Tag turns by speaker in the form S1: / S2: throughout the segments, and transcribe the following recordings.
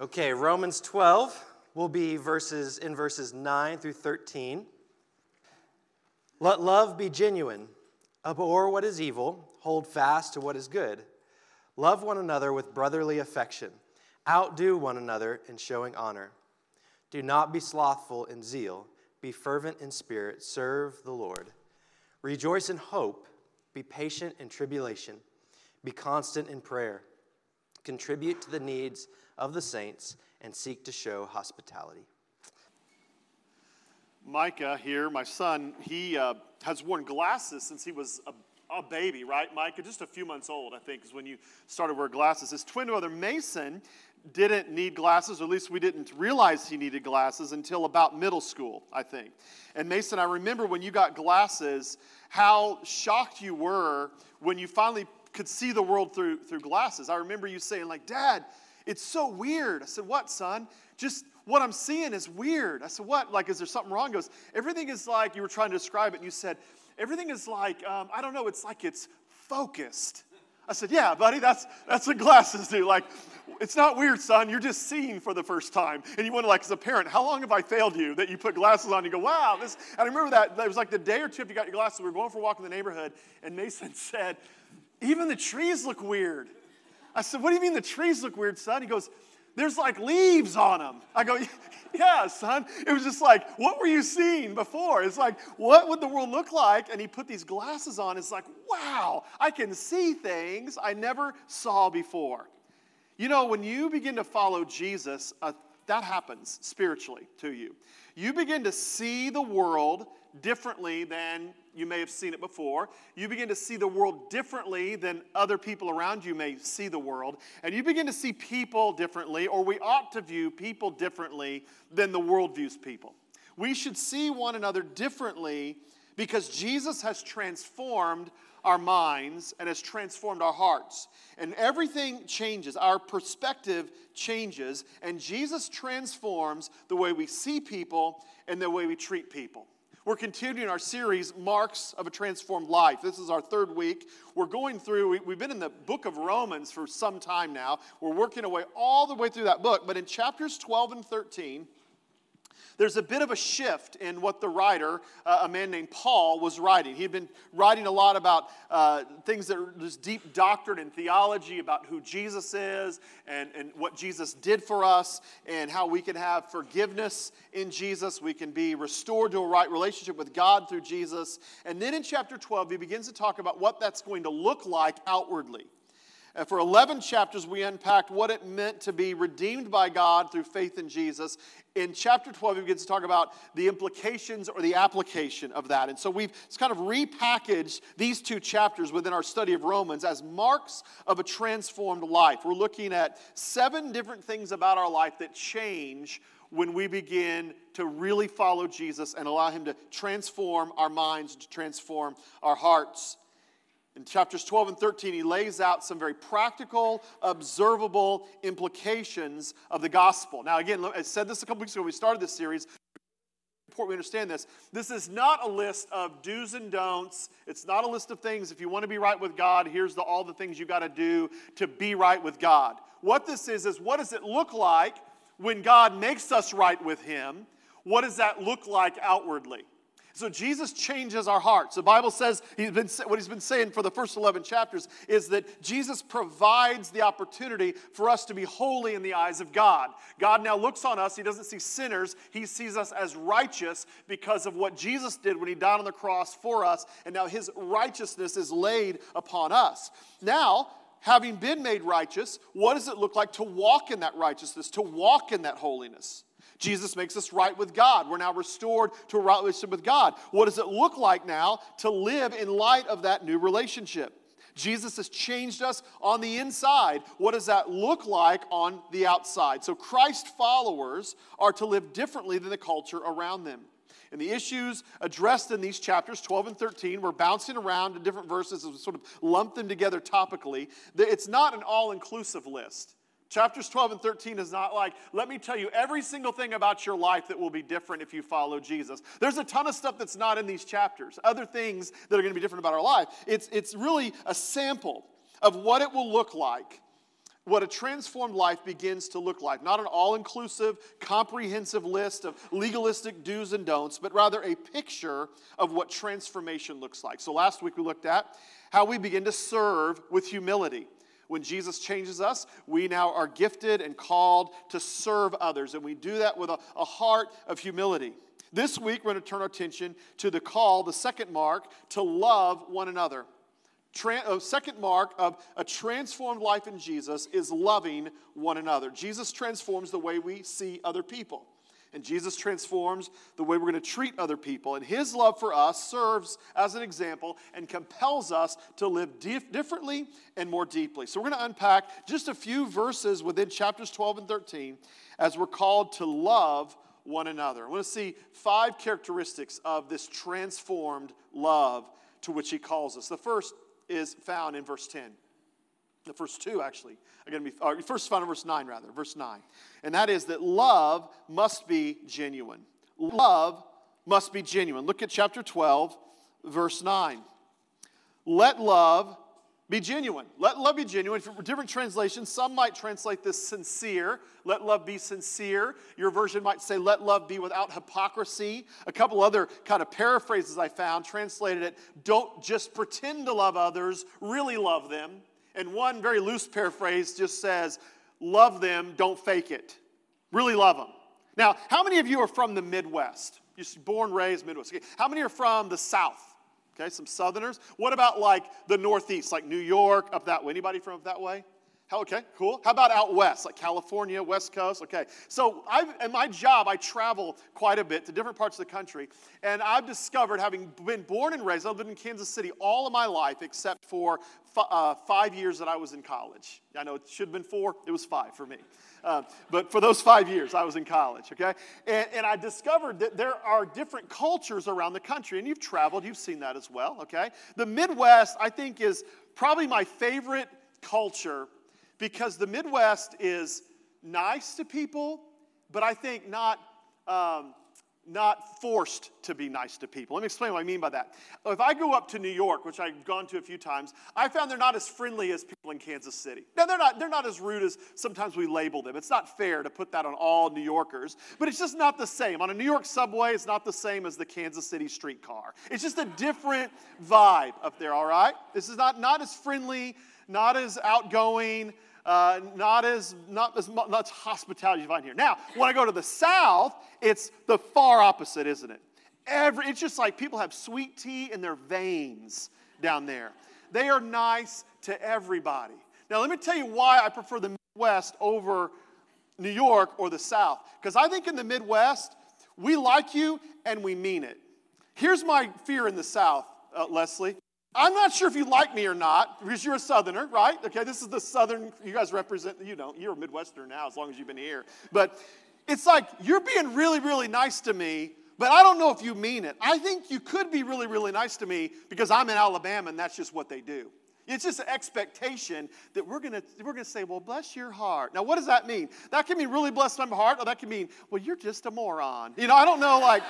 S1: Okay, Romans 12 will be verses in verses 9 through 13. Let love be genuine. Abhor what is evil, hold fast to what is good. Love one another with brotherly affection. Outdo one another in showing honor. Do not be slothful in zeal, be fervent in spirit, serve the Lord. Rejoice in hope, be patient in tribulation, be constant in prayer. Contribute to the needs of the saints and seek to show hospitality.
S2: Micah here, my son, he uh, has worn glasses since he was a, a, baby, right, Micah? Just a few months old, I think, is when you started wearing glasses. His twin brother, Mason, didn't need glasses, or at least we didn't realize he needed glasses until about middle school, I think. And Mason, I remember when you got glasses, how shocked you were when you finally could see the world through, through glasses. I remember you saying, like, Dad, it's so weird. I said, What, son? Just what I'm seeing is weird. I said, What? Like, is there something wrong? He goes, Everything is like, you were trying to describe it, and you said, Everything is like, um, I don't know, it's like it's focused. I said, Yeah, buddy, that's, that's what glasses do. Like, it's not weird, son. You're just seeing for the first time. And you wonder, like, as a parent, how long have I failed you that you put glasses on? You go, wow, this. And I remember that. It was like the day or two after you got your glasses, we were going for a walk in the neighborhood, and Mason said, even the trees look weird. I said, What do you mean the trees look weird, son? He goes, There's like leaves on them. I go, Yeah, son. It was just like, What were you seeing before? It's like, What would the world look like? And he put these glasses on. It's like, Wow, I can see things I never saw before. You know, when you begin to follow Jesus, uh, that happens spiritually to you. You begin to see the world differently than you may have seen it before. You begin to see the world differently than other people around you may see the world. And you begin to see people differently, or we ought to view people differently than the world views people. We should see one another differently because Jesus has transformed our minds and has transformed our hearts. And everything changes, our perspective changes, and Jesus transforms the way we see people and the way we treat people. We're continuing our series, Marks of a Transformed Life. This is our third week. We're going through, we, have been in the book of Romans for some time now. We're working our way all the way through that book, but in chapters 12 and 13, there's a bit of a shift in what the writer, uh, a man named Paul, was writing. He had been writing a lot about uh, things that are just deep doctrine and theology about who Jesus is and, and what Jesus did for us and how we can have forgiveness in Jesus. We can be restored to a right relationship with God through Jesus. And then in chapter 12, he begins to talk about what that's going to look like outwardly. And for 11 chapters, we unpacked what it meant to be redeemed by God through faith in Jesus. In chapter 12, he begins to talk about the implications or the application of that. And so we've kind of repackaged these two chapters within our study of Romans as marks of a transformed life. We're looking at seven different things about our life that change when we begin to really follow Jesus and allow him to transform our minds, to transform our hearts. In chapters 12 and 13, he lays out some very practical, observable implications of the gospel. Now, again, I said this a couple weeks ago when we started this series. Important we understand this. This is not a list of do's and don'ts. It's not a list of things. If you want to be right with God, here's the, all the things you got to do to be right with God. What this is, is what does it look like when God makes us right with Him? What does that look like outwardly? So Jesus changes our hearts. The Bible says he's been, what he's been saying for the first 11 chapters is that Jesus provides the opportunity for us to be holy in the eyes of God. God now looks on us. He doesn't see sinners. He sees us as righteous because of what Jesus did when he died on the cross for us. And now his righteousness is laid upon us. Now, having been made righteous, what does it look like to walk in that righteousness, to walk in that holiness? Jesus makes us right with God. We're now restored to a right relationship with God. What does it look like now to live in light of that new relationship? Jesus has changed us on the inside. What does that look like on the outside? So, Christ followers are to live differently than the culture around them. And the issues addressed in these chapters, 12 and 13, we're bouncing around in different verses we sort of lump them together topically. It's not an all inclusive list. Chapters 12 and 13 is not like, let me tell you every single thing about your life that will be different if you follow Jesus. There's a ton of stuff that's not in these chapters, other things that are going to be different about our life. It's, it's really a sample of what it will look like what a transformed life begins to look like. Not an all inclusive, comprehensive list of legalistic do's and don'ts, but rather a picture of what transformation looks like. So last week we looked at how we begin to serve with humility. When Jesus changes us, we now are gifted and called to serve others, and we do that with a, a heart of humility. This week, we're going to turn our attention to the call, the second mark, to love one another. Tran- a second mark of a transformed life in Jesus is loving one another. Jesus transforms the way we see other people. And Jesus transforms the way we're going to treat other people. And his love for us serves as an example and compels us to live dif- differently and more deeply. So we're going to unpack just a few verses within chapters 12 and 13 as we're called to love one another. I want to see five characteristics of this transformed love to which he calls us. The first is found in verse 10. The first two, actually, are going to be, or first in verse 9, rather, verse 9. And that is that love must be genuine. Love must be genuine. Look at chapter 12, verse 9. Let love be genuine. Let love be genuine. For different translations, some might translate this sincere. Let love be sincere. Your version might say, let love be without hypocrisy. A couple other kind of paraphrases I found translated it, don't just pretend to love others, really love them. And one very loose paraphrase just says, love them, don't fake it. Really love them. Now, how many of you are from the Midwest? You're born, raised Midwest. Okay. How many are from the South? Okay, some Southerners. What about like the Northeast, like New York, up that way? Anybody from up that way? Okay, cool. How about out west, like California, West Coast? Okay, so I've, in my job, I travel quite a bit to different parts of the country, and I've discovered, having been born and raised, I've lived in Kansas City all of my life except for f- uh, five years that I was in college. I know it should have been four, it was five for me. Uh, but for those five years, I was in college, okay? And, and I discovered that there are different cultures around the country, and you've traveled, you've seen that as well, okay? The Midwest, I think, is probably my favorite culture because the Midwest is nice to people, but I think not. Um, not forced to be nice to people. Let me explain what I mean by that. If I go up to New York, which I've gone to a few times, I found they're not as friendly as people in Kansas City. Now, they're not, they're not as rude as sometimes we label them. It's not fair to put that on all New Yorkers, but it's just not the same. On a New York subway, it's not the same as the Kansas City streetcar. It's just a different vibe up there, all right? This is not, not as friendly, not as outgoing, uh, not as not as much hospitality you find here. Now, when I go to the south, it's the far opposite, isn't it? Every it's just like people have sweet tea in their veins down there. They are nice to everybody. Now, let me tell you why I prefer the Midwest over New York or the South. Because I think in the Midwest, we like you and we mean it. Here's my fear in the South, uh, Leslie. I'm not sure if you like me or not, because you're a Southerner, right? Okay, this is the Southern, you guys represent, you know, you're a Midwestern now as long as you've been here. But it's like, you're being really, really nice to me, but I don't know if you mean it. I think you could be really, really nice to me because I'm in Alabama and that's just what they do. It's just an expectation that we're gonna we're gonna say, well, bless your heart. Now, what does that mean? That can mean really bless my heart, or that can mean, well, you're just a moron. You know, I don't know, like.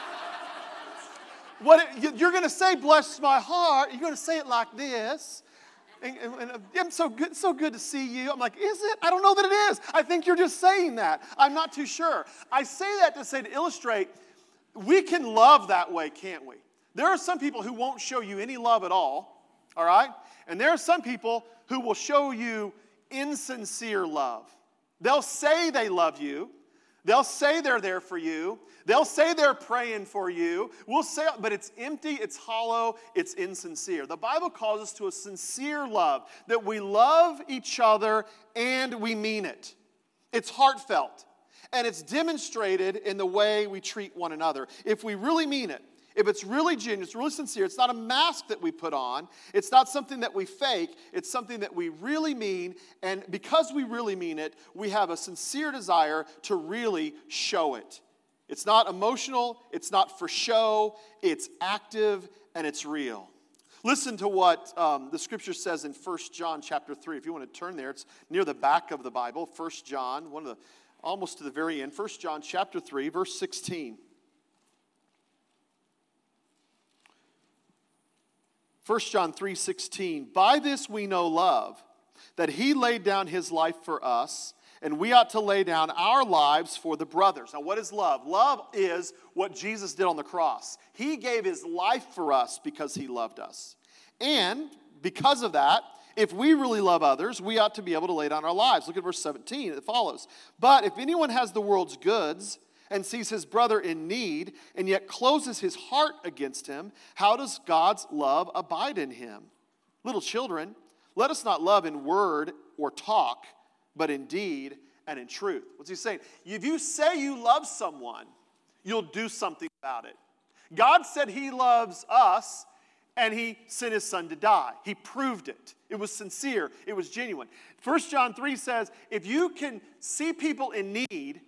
S2: What it, you're going to say, bless my heart, you're going to say it like this. And, and, and, I'm so good, so good to see you. I'm like, is it? I don't know that it is. I think you're just saying that. I'm not too sure. I say that to say to illustrate, we can love that way, can't we? There are some people who won't show you any love at all, all right? And there are some people who will show you insincere love. They'll say they love you, They'll say they're there for you. They'll say they're praying for you. We'll say, but it's empty, it's hollow, it's insincere. The Bible calls us to a sincere love, that we love each other and we mean it. It's heartfelt, and it's demonstrated in the way we treat one another. If we really mean it, if it's really genuine, it's really sincere, it's not a mask that we put on, it's not something that we fake, it's something that we really mean. And because we really mean it, we have a sincere desire to really show it. It's not emotional, it's not for show, it's active and it's real. Listen to what um, the scripture says in 1 John chapter 3. If you want to turn there, it's near the back of the Bible, 1 John, one of the almost to the very end. 1 John chapter 3, verse 16. 1 John 3:16 By this we know love that he laid down his life for us, and we ought to lay down our lives for the brothers. Now, what is love? Love is what Jesus did on the cross. He gave his life for us because he loved us. And because of that, if we really love others, we ought to be able to lay down our lives. Look at verse 17, it follows. But if anyone has the world's goods and sees his brother in need and yet closes his heart against him, how does God's love abide in him? Little children, let us not love in word or talk, but in deed and in truth. What's he saying? If you say you love someone, you'll do something about it. God said he loves us and he sent his son to die. He proved it. It was sincere, it was genuine. 1 John 3 says, if you can see people in need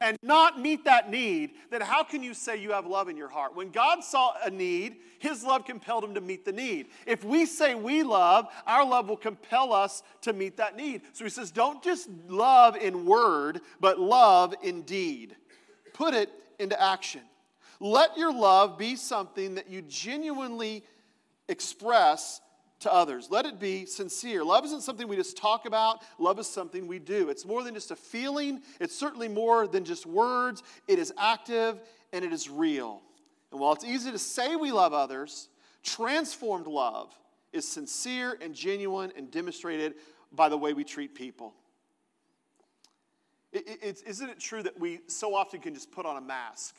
S2: and not meet that need, then how can you say you have love in your heart? When God saw a need, his love compelled him to meet the need. If we say we love, our love will compel us to meet that need. So he says, don't just love in word, but love in deed. Put it into action. Let your love be something that you genuinely express to others. Let it be sincere. Love isn't something we just talk about, love is something we do. It's more than just a feeling, it's certainly more than just words. It is active and it is real. And while it's easy to say we love others, transformed love is sincere and genuine and demonstrated by the way we treat people. It, it, isn't it true that we so often can just put on a mask?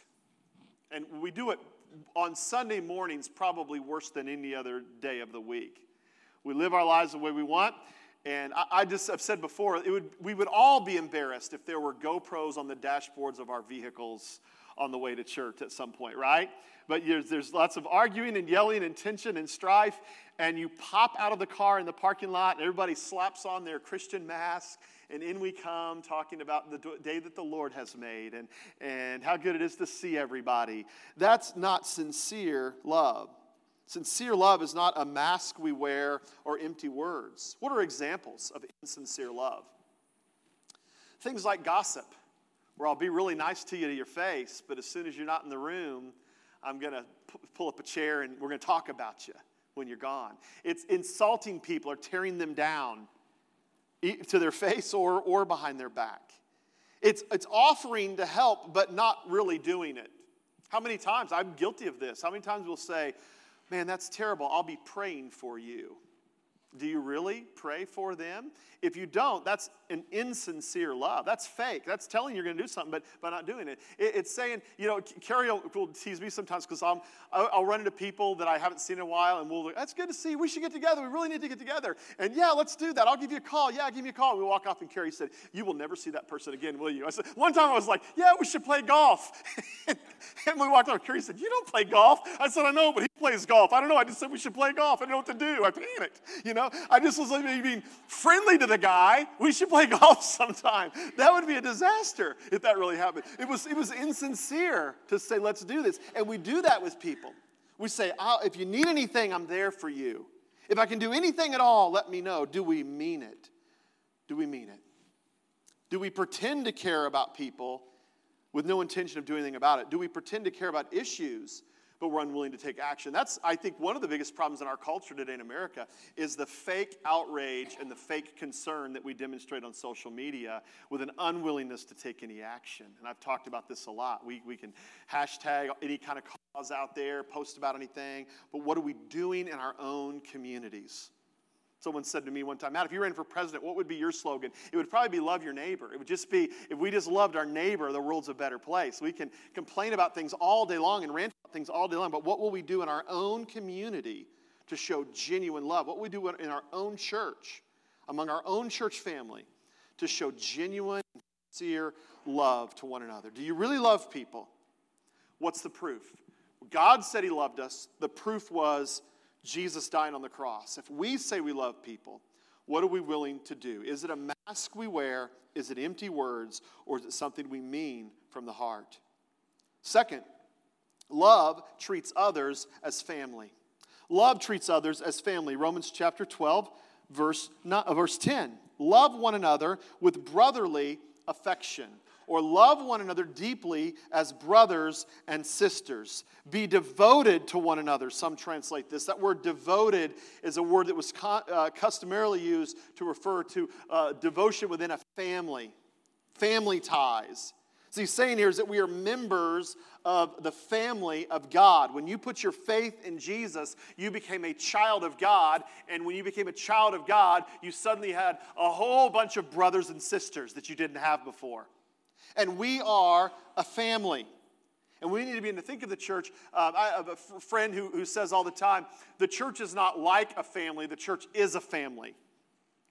S2: And we do it on Sunday mornings probably worse than any other day of the week. We live our lives the way we want. And I, I just have said before, it would, we would all be embarrassed if there were GoPros on the dashboards of our vehicles on the way to church at some point, right? But there's, there's lots of arguing and yelling and tension and strife, and you pop out of the car in the parking lot, and everybody slaps on their Christian mask, and in we come talking about the day that the Lord has made and, and how good it is to see everybody. That's not sincere love. Sincere love is not a mask we wear or empty words. What are examples of insincere love? Things like gossip, where I'll be really nice to you to your face, but as soon as you're not in the room, I'm going to pull up a chair and we're going to talk about you when you're gone. It's insulting people or tearing them down to their face or, or behind their back. It's, it's offering to help, but not really doing it. How many times? I'm guilty of this. How many times we'll say, Man, that's terrible. I'll be praying for you. Do you really pray for them? If you don't, that's an insincere love. That's fake. That's telling you're going to do something, but, but not doing it. it it's saying, you know, Carrie will, tease me sometimes because I'll, I'll run into people that I haven't seen in a while, and we'll, that's good to see. We should get together. We really need to get together. And yeah, let's do that. I'll give you a call. Yeah, give me a call. We walk off, and Carrie said, You will never see that person again, will you? I said, One time I was like, Yeah, we should play golf. and we walked off. Carrie said, You don't play golf. I said, I know, but he plays golf. I don't know. I just said we should play golf. I didn't know what to do. I panicked. You know, I just was like being friendly to the guy. We should play golf sometime. That would be a disaster if that really happened. It was, it was insincere to say, let's do this. And we do that with people. We say, if you need anything, I'm there for you. If I can do anything at all, let me know. Do we mean it? Do we mean it? Do we pretend to care about people with no intention of doing anything about it? Do we pretend to care about issues but we're unwilling to take action. That's, I think, one of the biggest problems in our culture today in America is the fake outrage and the fake concern that we demonstrate on social media with an unwillingness to take any action. And I've talked about this a lot. We, we can hashtag any kind of cause out there, post about anything, but what are we doing in our own communities? Someone said to me one time, Matt, if you ran for president, what would be your slogan? It would probably be love your neighbor. It would just be, if we just loved our neighbor, the world's a better place. We can complain about things all day long and rant about things all day long, but what will we do in our own community to show genuine love? What will we do in our own church, among our own church family, to show genuine, sincere love to one another? Do you really love people? What's the proof? God said He loved us. The proof was Jesus dying on the cross. If we say we love people, what are we willing to do? Is it a mask we wear? Is it empty words? Or is it something we mean from the heart? Second, love treats others as family. Love treats others as family. Romans chapter 12, verse, verse 10. Love one another with brotherly affection or love one another deeply as brothers and sisters. Be devoted to one another. Some translate this. That word devoted is a word that was uh, customarily used to refer to uh, devotion within a family, family ties. So he's saying here is that we are members of the family of God. When you put your faith in Jesus, you became a child of God. And when you became a child of God, you suddenly had a whole bunch of brothers and sisters that you didn't have before. And we are a family. And we need to begin to think of the church. Uh, I have a f- friend who, who says all the time the church is not like a family, the church is a family.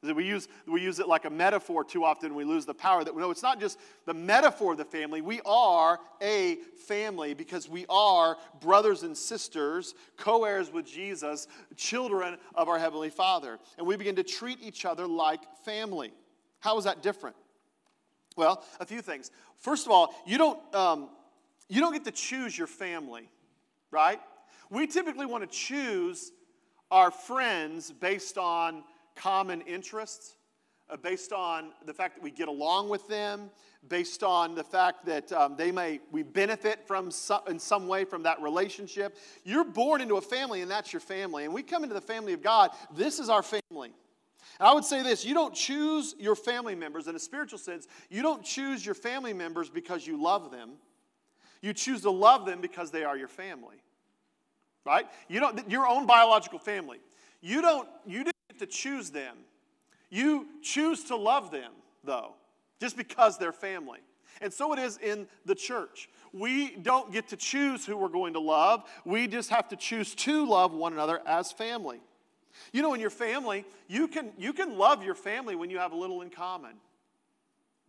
S2: We use, we use it like a metaphor too often, we lose the power. That No, it's not just the metaphor of the family. We are a family because we are brothers and sisters, co heirs with Jesus, children of our Heavenly Father. And we begin to treat each other like family. How is that different? Well, a few things. First of all, you don't, um, you don't get to choose your family, right? We typically want to choose our friends based on common interests, uh, based on the fact that we get along with them, based on the fact that um, they may we benefit from some, in some way from that relationship. You're born into a family, and that's your family. And we come into the family of God. This is our family. And I would say this you don't choose your family members in a spiritual sense, you don't choose your family members because you love them. You choose to love them because they are your family. Right? You don't your own biological family. You don't you didn't get to choose them. You choose to love them, though, just because they're family. And so it is in the church. We don't get to choose who we're going to love. We just have to choose to love one another as family. You know, in your family, you can, you can love your family when you have a little in common.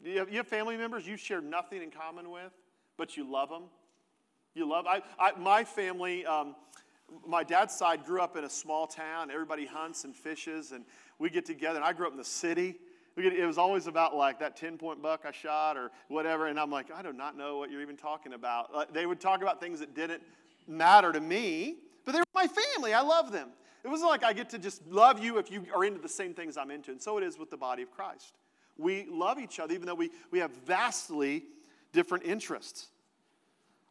S2: You have, you have family members you share nothing in common with, but you love them. You love, I, I my family, um, my dad's side grew up in a small town. Everybody hunts and fishes, and we get together. And I grew up in the city. Get, it was always about like that 10 point buck I shot or whatever. And I'm like, I do not know what you're even talking about. Like, they would talk about things that didn't matter to me, but they were my family. I love them. It wasn't like I get to just love you if you are into the same things I'm into. And so it is with the body of Christ. We love each other, even though we, we have vastly different interests.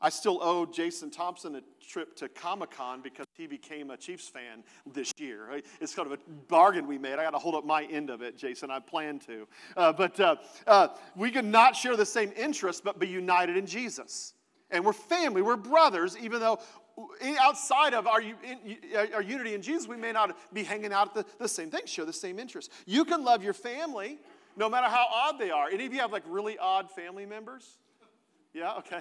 S2: I still owe Jason Thompson a trip to Comic Con because he became a Chiefs fan this year. It's kind of a bargain we made. I got to hold up my end of it, Jason. I plan to. Uh, but uh, uh, we can not share the same interests, but be united in Jesus. And we're family, we're brothers, even though outside of our, uh, our unity in Jesus, we may not be hanging out at the, the same things, share the same interests. You can love your family no matter how odd they are. Any of you have like really odd family members? Yeah, okay.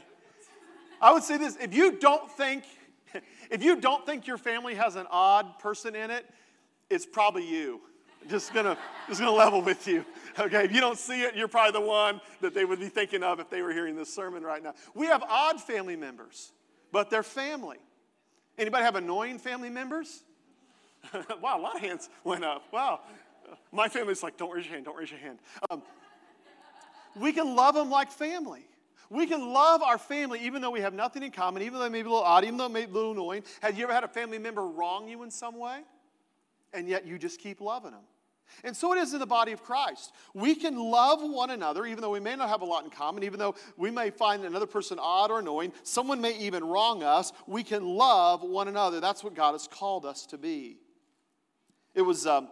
S2: I would say this if you don't think, if you don't think your family has an odd person in it, it's probably you. Just gonna, just gonna level with you. Okay, if you don't see it, you're probably the one that they would be thinking of if they were hearing this sermon right now. We have odd family members, but they're family. Anybody have annoying family members? wow, a lot of hands went up. Wow. My family's like, don't raise your hand, don't raise your hand. Um, we can love them like family. We can love our family even though we have nothing in common, even though they may be a little odd, even though it may be a little annoying. Have you ever had a family member wrong you in some way? And yet you just keep loving them. And so it is in the body of Christ. We can love one another, even though we may not have a lot in common, even though we may find another person odd or annoying. Someone may even wrong us. We can love one another. That's what God has called us to be. It was. Um,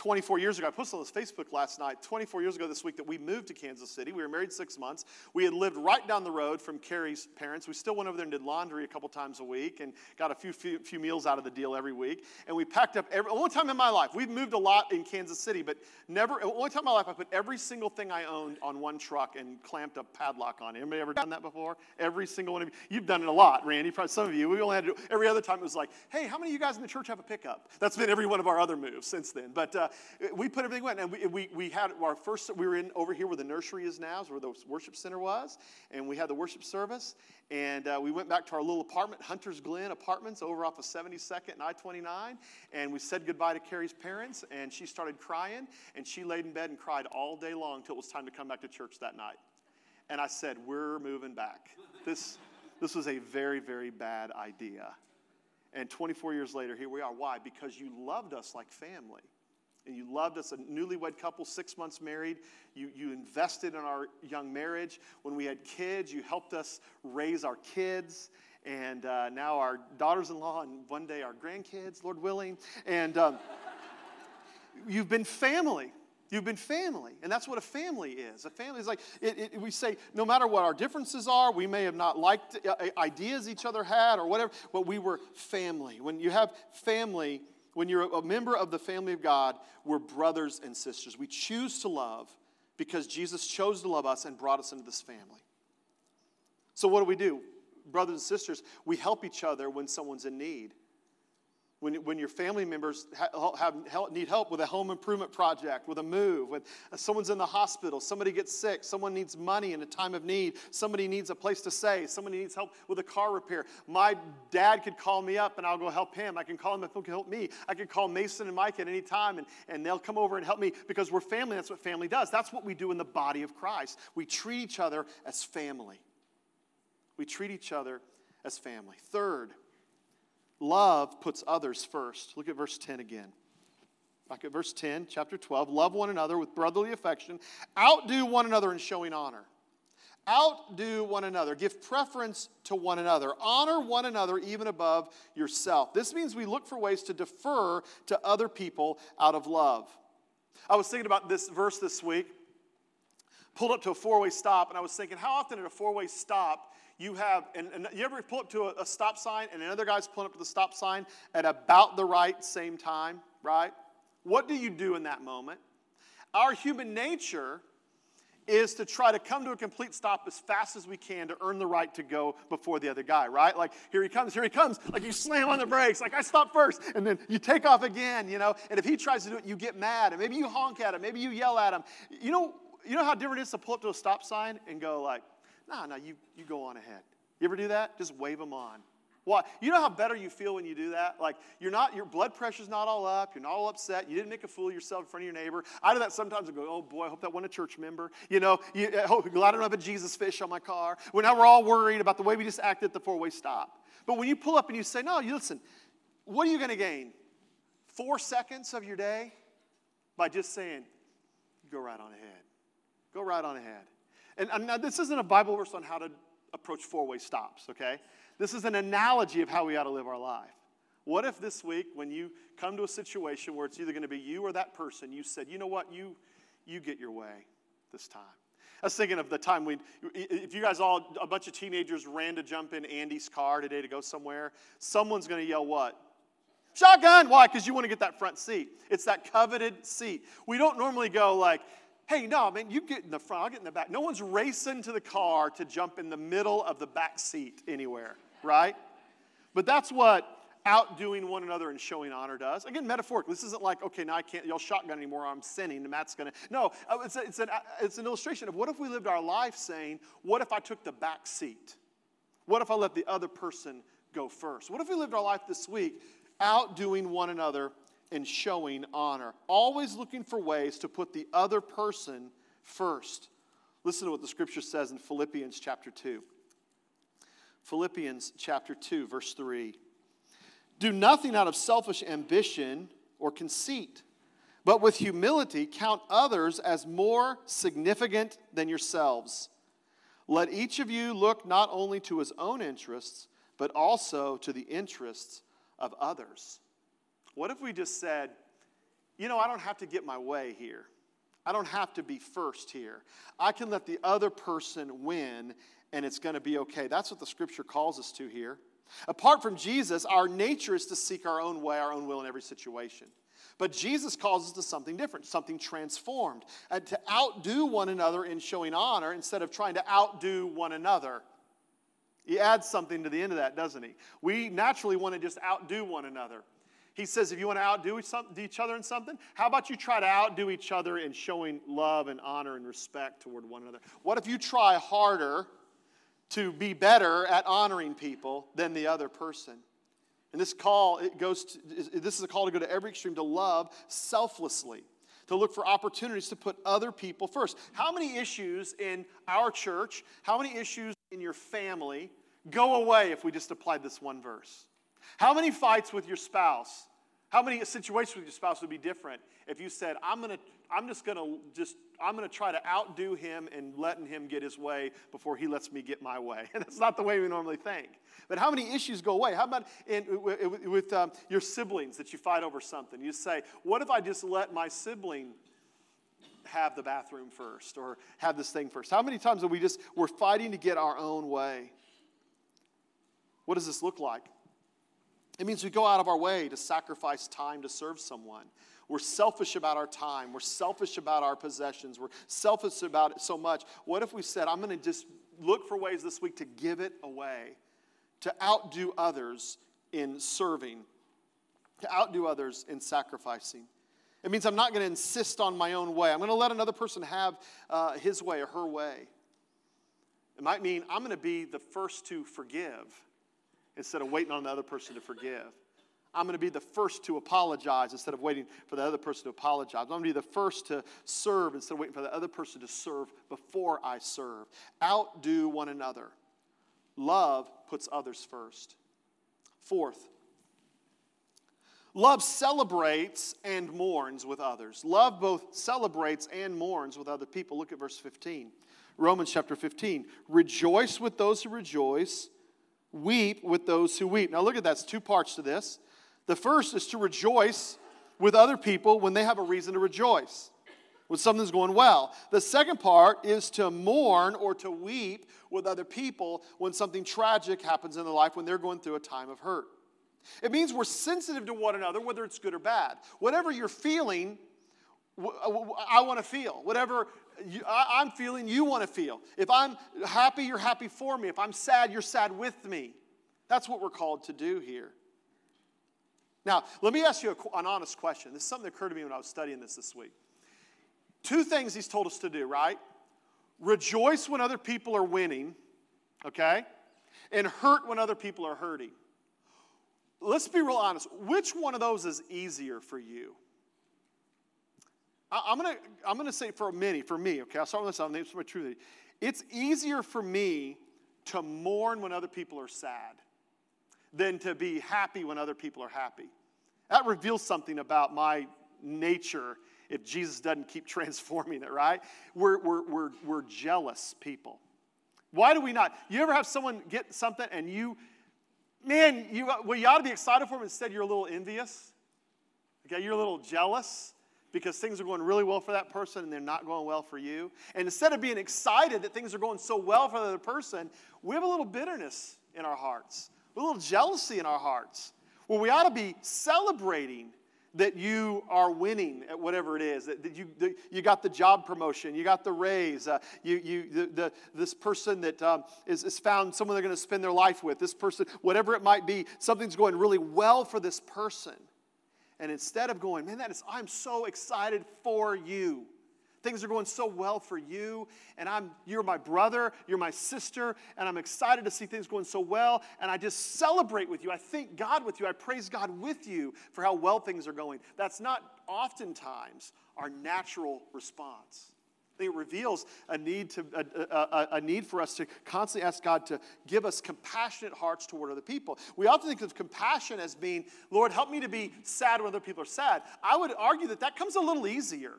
S2: 24 years ago, I posted on this Facebook last night, 24 years ago this week that we moved to Kansas City. We were married six months. We had lived right down the road from Carrie's parents. We still went over there and did laundry a couple times a week and got a few, few, few meals out of the deal every week. And we packed up every, only time in my life, we've moved a lot in Kansas City, but never, only time in my life I put every single thing I owned on one truck and clamped a padlock on it. Anybody ever done that before? Every single one of you. You've done it a lot, Randy, probably some of you. We only had to every other time it was like, hey, how many of you guys in the church have a pickup? That's been every one of our other moves since then. But uh, we put everything went. And we, we, we had our first, we were in over here where the nursery is now, is where the worship center was. And we had the worship service. And uh, we went back to our little apartment, Hunter's Glen Apartments, over off of 72nd and I 29. And we said goodbye to Carrie's parents. And she started crying. And she laid in bed and cried all day long until it was time to come back to church that night. And I said, We're moving back. This, this was a very, very bad idea. And 24 years later, here we are. Why? Because you loved us like family. And you loved us, a newlywed couple, six months married. You, you invested in our young marriage. When we had kids, you helped us raise our kids. And uh, now our daughters in law, and one day our grandkids, Lord willing. And um, you've been family. You've been family, and that's what a family is. A family is like, it, it, we say, no matter what our differences are, we may have not liked uh, ideas each other had or whatever, but we were family. When you have family, when you're a member of the family of God, we're brothers and sisters. We choose to love because Jesus chose to love us and brought us into this family. So, what do we do? Brothers and sisters, we help each other when someone's in need when, when your family members have, have, need help with a home improvement project, with a move, with uh, someone's in the hospital, somebody gets sick, someone needs money in a time of need, somebody needs a place to stay, somebody needs help with a car repair. My dad could call me up and I'll go help him. I can call him if he can help me. I can call Mason and Mike at any time and, and they'll come over and help me because we're family. That's what family does. That's what we do in the body of Christ. We treat each other as family. We treat each other as family. Third, Love puts others first. Look at verse 10 again. Back at verse 10, chapter 12. Love one another with brotherly affection. Outdo one another in showing honor. Outdo one another. Give preference to one another. Honor one another even above yourself. This means we look for ways to defer to other people out of love. I was thinking about this verse this week. Pulled up to a four way stop, and I was thinking, how often at a four way stop you have, and, and, you ever pull up to a, a stop sign and another guy's pulling up to the stop sign at about the right same time, right? What do you do in that moment? Our human nature is to try to come to a complete stop as fast as we can to earn the right to go before the other guy, right? Like, here he comes, here he comes. Like, you slam on the brakes, like, I stop first, and then you take off again, you know? And if he tries to do it, you get mad, and maybe you honk at him, maybe you yell at him. You know, you know how different it is to pull up to a stop sign and go, like, no, no, you, you go on ahead. You ever do that? Just wave them on. Why? You know how better you feel when you do that? Like you're not, your blood pressure's not all up, you're not all upset, you didn't make a fool of yourself in front of your neighbor. I do that sometimes and go, oh boy, I hope that wasn't a church member. You know, you, I glad I don't have a Jesus fish on my car. Well, now we're all worried about the way we just acted at the four-way stop. But when you pull up and you say, no, you listen, what are you going to gain? Four seconds of your day by just saying, go right on ahead. Go right on ahead. And, and now this isn't a Bible verse on how to approach four way stops, okay? This is an analogy of how we ought to live our life. What if this week, when you come to a situation where it's either going to be you or that person, you said, you know what, you, you get your way this time? I was thinking of the time we, if you guys all, a bunch of teenagers ran to jump in Andy's car today to go somewhere, someone's going to yell what? Shotgun! Why? Because you want to get that front seat. It's that coveted seat. We don't normally go like, Hey, no, man, you get in the front, I'll get in the back. No one's racing to the car to jump in the middle of the back seat anywhere, right? But that's what outdoing one another and showing honor does. Again, metaphorically, this isn't like, okay, now I can't y'all shotgun anymore, I'm sinning, and Matt's gonna. No, uh, it's, a, it's, an, uh, it's an illustration of what if we lived our life saying, what if I took the back seat? What if I let the other person go first? What if we lived our life this week outdoing one another and showing honor, always looking for ways to put the other person first. Listen to what the scripture says in Philippians chapter 2. Philippians chapter 2, verse 3. Do nothing out of selfish ambition or conceit, but with humility count others as more significant than yourselves. Let each of you look not only to his own interests, but also to the interests of others. What if we just said, you know, I don't have to get my way here. I don't have to be first here. I can let the other person win and it's going to be okay. That's what the scripture calls us to here. Apart from Jesus, our nature is to seek our own way, our own will in every situation. But Jesus calls us to something different, something transformed, and to outdo one another in showing honor instead of trying to outdo one another. He adds something to the end of that, doesn't he? We naturally want to just outdo one another. He says, if you want to outdo each other in something, how about you try to outdo each other in showing love and honor and respect toward one another? What if you try harder to be better at honoring people than the other person? And this call, it goes to, this is a call to go to every extreme, to love selflessly, to look for opportunities to put other people first. How many issues in our church, how many issues in your family go away if we just applied this one verse? How many fights with your spouse How many situations with your spouse would be different if you said, I'm gonna, I'm just gonna just, I'm gonna try to outdo him and letting him get his way before he lets me get my way. And that's not the way we normally think. But how many issues go away? How about in, with, um, your siblings that you fight over something? You say, what if I just let my sibling have the bathroom first or have this thing first? How many times are we just, we're fighting to get our own way? What does this look like? It means we go out of our way to sacrifice time to serve someone. We're selfish about our time. We're selfish about our possessions. We're selfish about it so much. What if we said, I'm going to just look for ways this week to give it away, to outdo others in serving, to outdo others in sacrificing? It means I'm not going to insist on my own way. I'm going to let another person have uh, his way or her way. It might mean I'm going to be the first to forgive instead of waiting on the other person to forgive. I'm going to be the first to apologize instead of waiting for the other person to apologize. I'm going to be the first to serve instead of waiting for the other person to serve before I serve. Outdo one another. Love puts others first. Fourth, love celebrates and mourns with others. Love both celebrates and mourns with other people. Look at verse 15. Romans chapter 15. Rejoice with those who rejoice weep with those who weep. Now, look at that. It's two parts to this. The first is to rejoice with other people when they have a reason to rejoice, when something's going well. The second part is to mourn or to weep with other people when something tragic happens in their life, when they're going through a time of hurt. It means we're sensitive to one another, whether it's good or bad. Whatever you're feeling, I want to feel. Whatever you, I, am feeling, you want to feel. If I'm happy, you're happy for me. If I'm sad, you're sad with me. That's what we're called to do here. Now, let me ask you a, an honest question. This is something that occurred to me when I was studying this this week. Two things he's told us to do, right? Rejoice when other people are winning, okay? And hurt when other people are hurting. Let's be real honest. Which one of those is easier for you? I, am gonna I'm gonna say for many, for me, okay, I'll start with myself, name my truth. It's easier for me to mourn when other people are sad than to be happy when other people are happy. That reveals something about my nature if Jesus doesn't keep transforming it, right? We're, we're, we're, we're jealous people. Why do we not? You ever have someone get something and you, man, you, well, you ought to be excited for them, instead you're a little envious? Okay, you're a little jealous because things are going really well for that person and they're not going well for you. And instead of being excited that things are going so well for the other person, we have a little bitterness in our hearts, a little jealousy in our hearts. Well, we ought to be celebrating that you are winning at whatever it is that, you, that you got the job promotion you got the raise uh, you, you, the, the, this person that um, is, is found someone they're going to spend their life with this person whatever it might be something's going really well for this person and instead of going, man, that is, I'm so excited for you. Things are going so well for you, and I'm, you're my brother, you're my sister, and I'm excited to see things going so well, and I just celebrate with you. I thank God with you. I praise God with you for how well things are going. That's not oftentimes our natural response think it reveals a need, to, a, a, a, need for us to constantly ask God to give us compassionate hearts toward other people. We often think of compassion as being, Lord, help me to be sad when other people are sad. I would argue that that comes a little easier.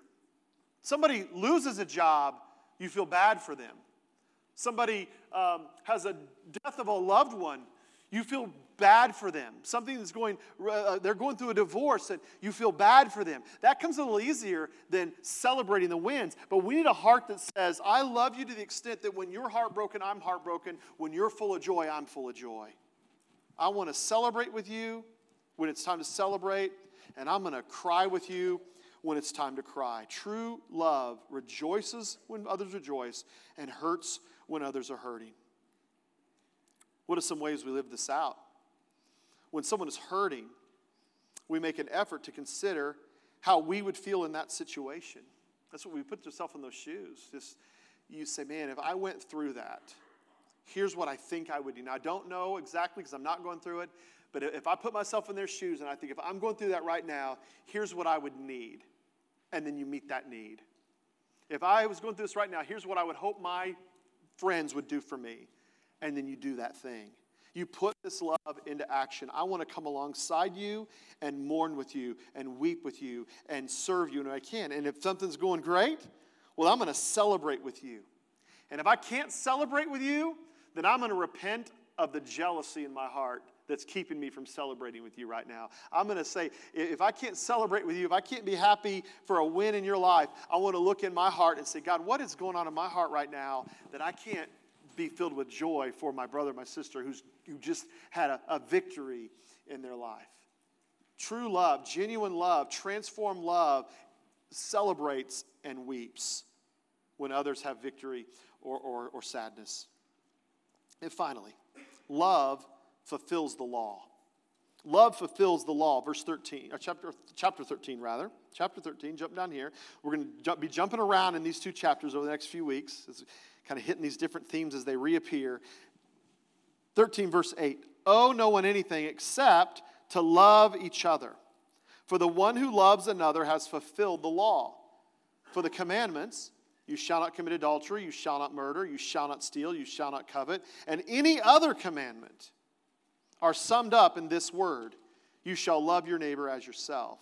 S2: Somebody loses a job, you feel bad for them. Somebody um, has a death of a loved one, you feel bad for them. Something that's going, uh, they're going through a divorce and you feel bad for them. That comes a little easier than celebrating the wins. But we need a heart that says, I love you to the extent that when you're heartbroken, I'm heartbroken. When you're full of joy, I'm full of joy. I want to celebrate with you when it's time to celebrate, and I'm going to cry with you when it's time to cry. True love rejoices when others rejoice and hurts when others are hurting. What are some ways we live this out? When someone is hurting, we make an effort to consider how we would feel in that situation. That's what we put yourself in those shoes. Just you say, man, if I went through that, here's what I think I would do. Now, I don't know exactly because I'm not going through it, but if I put myself in their shoes and I think if I'm going through that right now, here's what I would need. And then you meet that need. If I was going through this right now, here's what I would hope my friends would do for me and then you do that thing. You put this love into action. I want to come alongside you and mourn with you and weep with you and serve you when I can. And if something's going great, well, I'm going to celebrate with you. And if I can't celebrate with you, then I'm going to repent of the jealousy in my heart that's keeping me from celebrating with you right now. I'm going to say, if I can't celebrate with you, if I can't be happy for a win in your life, I want to look in my heart and say, God, what is going on in my heart right now that I can't be filled with joy for my brother, my sister who's, who just had a, a victory in their life. True love, genuine love, transformed love celebrates and weeps when others have victory or, or, or sadness. And finally, love fulfills the law. Love fulfills the law. Verse 13, or chapter, chapter 13, rather. Chapter 13, jump down here. We're going to be jumping around in these two chapters over the next few weeks kind of hitting these different themes as they reappear. 13, verse 8 Owe no one anything except to love each other. For the one who loves another has fulfilled the law. For the commandments, you shall not commit adultery, you shall not murder, you shall not steal, you shall not covet, and any other commandment are summed up in this word you shall love your neighbor as yourself.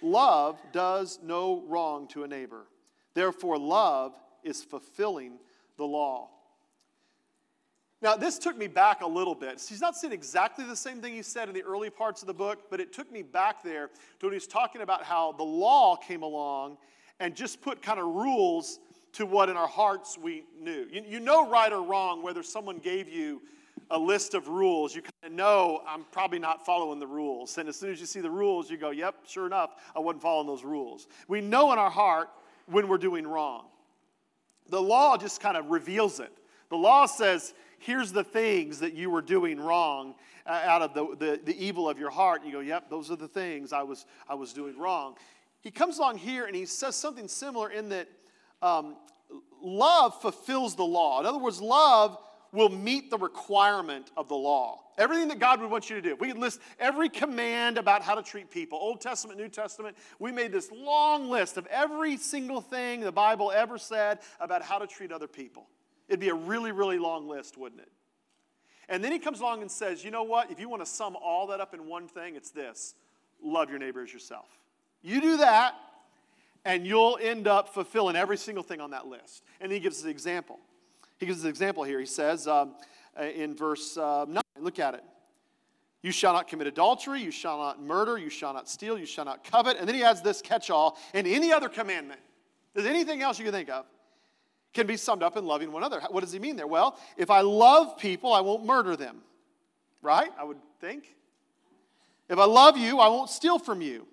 S2: Love does no wrong to a neighbor. Therefore, love is fulfilling the law. Now, this took me back a little bit. He's not saying exactly the same thing he said in the early parts of the book, but it took me back there to when he's talking about how the law came along and just put kind of rules to what in our hearts we knew. You, you know, right or wrong, whether someone gave you a list of rules, you kind of know I'm probably not following the rules. And as soon as you see the rules, you go, yep, sure enough, I wasn't following those rules. We know in our heart when we're doing wrong. The law just kind of reveals it. The law says, here's the things that you were doing wrong uh, out of the, the, the evil of your heart. You go, yep, those are the things I was, I was doing wrong. He comes along here and he says something similar in that um, love fulfills the law. In other words, love will meet the requirement of the law. Everything that God would want you to do. We could list every command about how to treat people Old Testament, New Testament. We made this long list of every single thing the Bible ever said about how to treat other people. It'd be a really, really long list, wouldn't it? And then he comes along and says, you know what? If you want to sum all that up in one thing, it's this love your neighbor as yourself. You do that, and you'll end up fulfilling every single thing on that list. And he gives us an example. He gives an example here. He says um, uh, in verse uh, 9, look at it. You shall not commit adultery, you shall not murder, you shall not steal, you shall not covet. And then he adds this catch all, and any other commandment. There's anything else you can think of can be summed up in loving one another. What does he mean there? Well, if I love people, I won't murder them. Right? I would think. If I love you, I won't steal from you.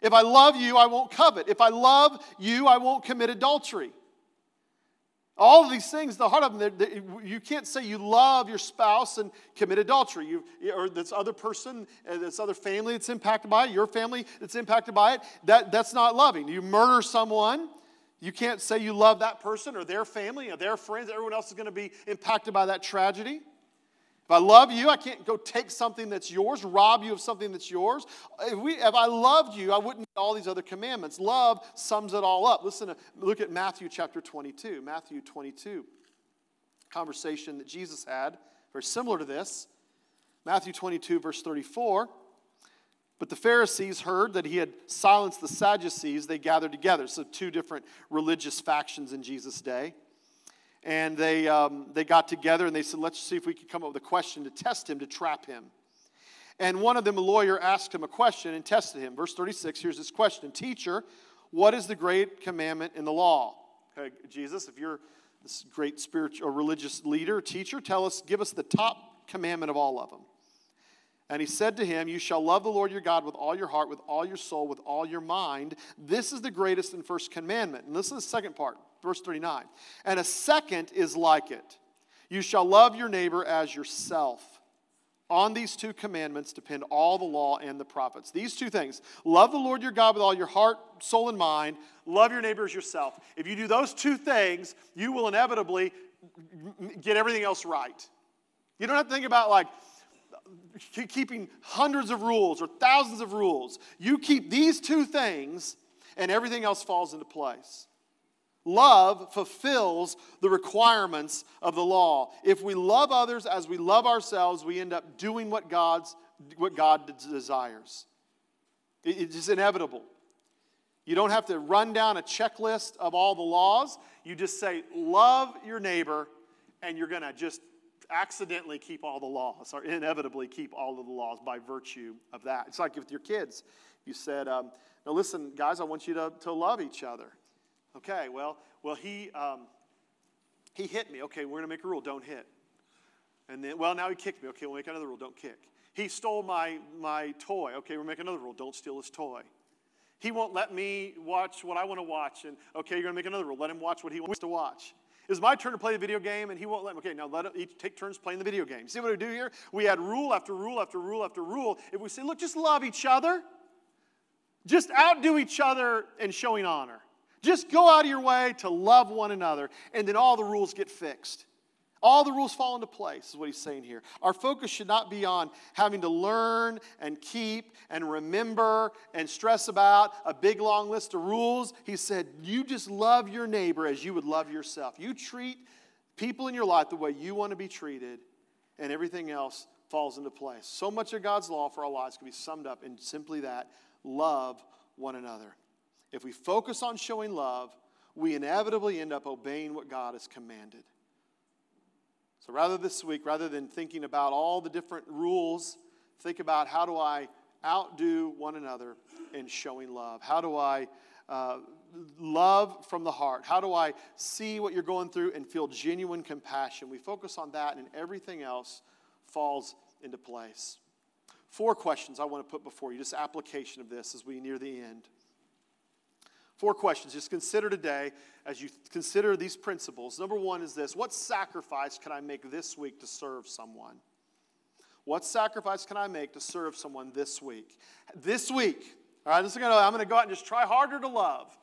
S2: If I love you, I won't covet. If I love you, I won't commit adultery. All of these things, the heart of them, you can't say you love your spouse and commit adultery. You, or this other person, uh, this other family that's impacted by it, your family that's impacted by it. That, that's not loving. You murder someone, you can't say you love that person or their family or their friends. Everyone else is going to be impacted by that tragedy. If I love you, I can't go take something that's yours, rob you of something that's yours. If, we, if I loved you, I wouldn't need all these other commandments. Love sums it all up. Listen, to, look at Matthew chapter 22. Matthew 22, conversation that Jesus had, very similar to this. Matthew 22, verse 34. But the Pharisees heard that he had silenced the Sadducees. They gathered together. So, two different religious factions in Jesus' day and they, um, they got together and they said, let's see if we could come up with a question to test him, to trap him. And one of them, a lawyer, asked him a question and tested him. Verse 36, here's this question Teacher, what is the great commandment in the law? Okay, Jesus, if you're this great spiritual or religious leader, teacher, tell us, give us the top commandment of all of them. And he said to him, You shall love the Lord your God with all your heart, with all your soul, with all your mind. This is the greatest and first commandment. And listen to the second part verse 39. And a second is like it you shall love your neighbor as yourself. On these two commandments depend all the law and the prophets. These two things love the Lord your God with all your heart, soul, and mind. Love your neighbor as yourself. If you do those two things, you will inevitably get everything else right. You don't have to think about like keeping hundreds of rules or thousands of rules. You keep these two things, and everything else falls into place. Love fulfills the requirements of the law. If we love others as we love ourselves, we end up doing what, God's, what God desires. It's inevitable. You don't have to run down a checklist of all the laws. You just say, love your neighbor, and you're going to just accidentally keep all the laws, or inevitably keep all of the laws by virtue of that. It's like with your kids. You said, um, now listen, guys, I want you to, to love each other. Okay, well, well, he, um, he hit me. Okay, we're going to make a rule don't hit. And then, well, now he kicked me. Okay, we'll make another rule don't kick. He stole my, my toy. Okay, we'll make another rule don't steal his toy. He won't let me watch what I want to watch. And okay, you're going to make another rule. Let him watch what he wants to watch. It's my turn to play the video game, and he won't let me. Okay, now let each take turns playing the video game. See what we do here? We add rule after rule after rule after rule. If we say, look, just love each other, just outdo each other in showing honor. Just go out of your way to love one another, and then all the rules get fixed. All the rules fall into place, is what he's saying here. Our focus should not be on having to learn and keep and remember and stress about a big long list of rules. He said, You just love your neighbor as you would love yourself. You treat people in your life the way you want to be treated, and everything else falls into place. So much of God's law for our lives can be summed up in simply that love one another. If we focus on showing love, we inevitably end up obeying what God has commanded. So rather this week, rather than thinking about all the different rules, think about how do I outdo one another in showing love? How do I uh, love from the heart? How do I see what you're going through and feel genuine compassion? We focus on that, and everything else falls into place. Four questions I want to put before you, just application of this as we near the end. Four questions. Just consider today as you consider these principles. Number one is this What sacrifice can I make this week to serve someone? What sacrifice can I make to serve someone this week? This week, all right, this is gonna, I'm going to go out and just try harder to love.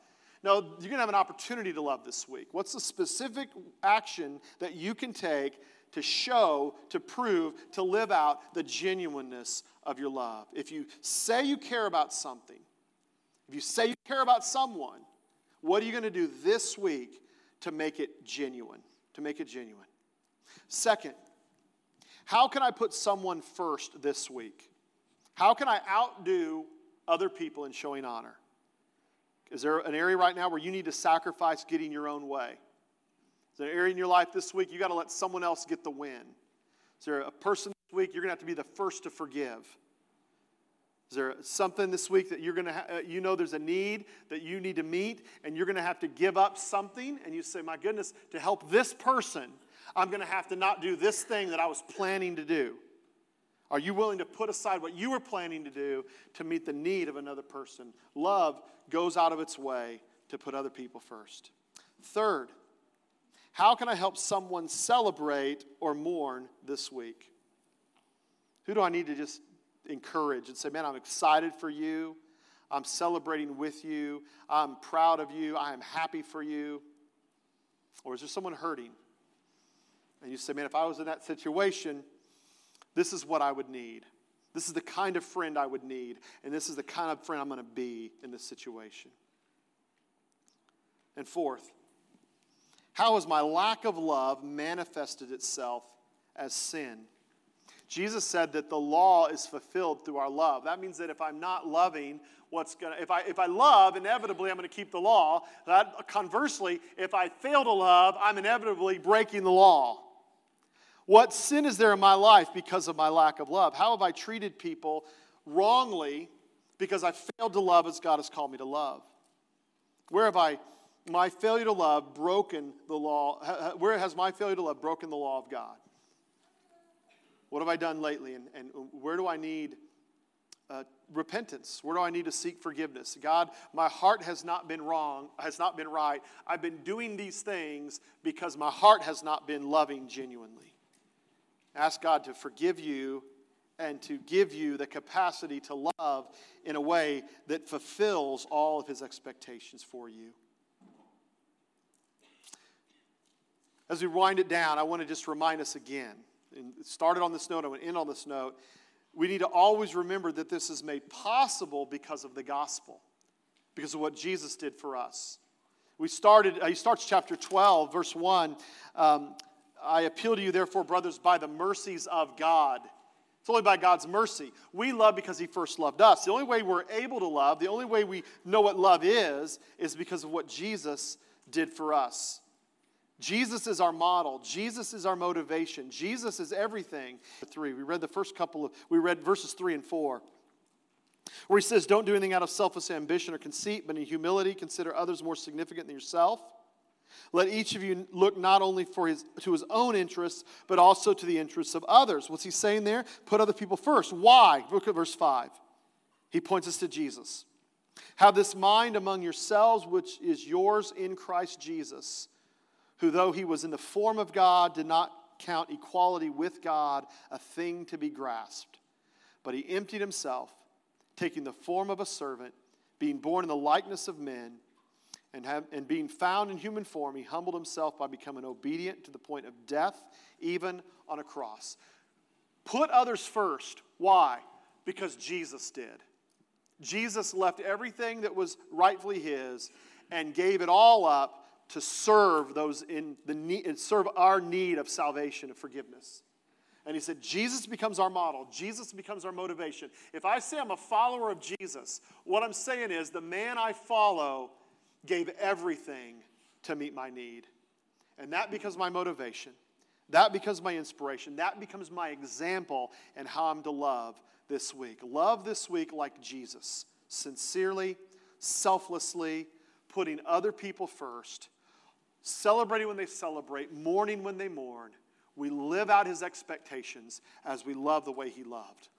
S2: No, you're going to have an opportunity to love this week. What's the specific action that you can take to show, to prove, to live out the genuineness of your love? If you say you care about something, if you say you care about someone, what are you going to do this week to make it genuine? To make it genuine. Second, how can I put someone first this week? How can I outdo other people in showing honor? Is there an area right now where you need to sacrifice getting your own way? Is there an area in your life this week you got to let someone else get the win? Is there a person this week you're going to have to be the first to forgive? Is there something this week that you're going to, ha- uh, you know, there's a need that you need to meet, and you're going to have to give up something, and you say, My goodness, to help this person, I'm going to have to not do this thing that I was planning to do. Are you willing to put aside what you were planning to do to meet the need of another person? Love goes out of its way to put other people first. Third, how can I help someone celebrate or mourn this week? Who do I need to just encourage and say, Man, I'm excited for you. I'm celebrating with you. I'm proud of you. I am happy for you. Or is there someone hurting? And you say, Man, if I was in that situation, this is what I would need. This is the kind of friend I would need. And this is the kind of friend I'm going to be in this situation. And fourth, how has my lack of love manifested itself as sin Jesus said that the law is fulfilled through our love. That means that if I'm not loving, what's going to, if I, if I love, inevitably I'm going to keep the law. That, conversely, if I fail to love, I'm inevitably breaking the law. What sin is there in my life because of my lack of love? How have I treated people wrongly because I failed to love as God has called me to love? Where have I, my failure to love, broken the law? Where has my failure to love broken the law of God? What have I done lately? And, and where do I need uh, repentance? Where do I need to seek forgiveness? God, my heart has not been wrong, has not been right. I've been doing these things because my heart has not been loving genuinely. Ask God to forgive you and to give you the capacity to love in a way that fulfills all of his expectations for you. As we wind it down, I want to just remind us again and started on this note, I went in on this note. We need to always remember that this is made possible because of the gospel, because of what Jesus did for us. We started, uh, he starts chapter 12, verse 1. Um, I appeal to you, therefore, brothers, by the mercies of God. It's only by God's mercy. We love because He first loved us. The only way we're able to love, the only way we know what love is, is because of what Jesus did for us. Jesus is our model. Jesus is our motivation. Jesus is everything. Three. We read the first couple of, we read verses three and four, where he says, Don't do anything out of selfish ambition or conceit, but in humility consider others more significant than yourself. Let each of you look not only for his, to his own interests, but also to the interests of others. What's he saying there? Put other people first. Why? Look at verse 5. He points us to Jesus. Have this mind among yourselves, which is yours in Christ Jesus, who, though he was in the form of God, did not count equality with God a thing to be grasped. But he emptied himself, taking the form of a servant, being born in the likeness of men and, have, and being found in human form, he humbled himself by becoming obedient to the point of death, even on a cross. Put others first. Why? Because Jesus did. Jesus left everything that was rightfully his and gave it all up to serve those in the need, serve our need of salvation and forgiveness. And he said, Jesus becomes our model. Jesus becomes our motivation. If I say I'm a follower of Jesus, what I'm saying is the man I follow gave everything to meet my need. And that becomes my motivation. That becomes my inspiration. That becomes my example and how I'm to love this week. Love this week like Jesus, sincerely, selflessly, putting other people first, celebrating when they celebrate, mourning when they mourn. We live out his expectations as we love the way he loved.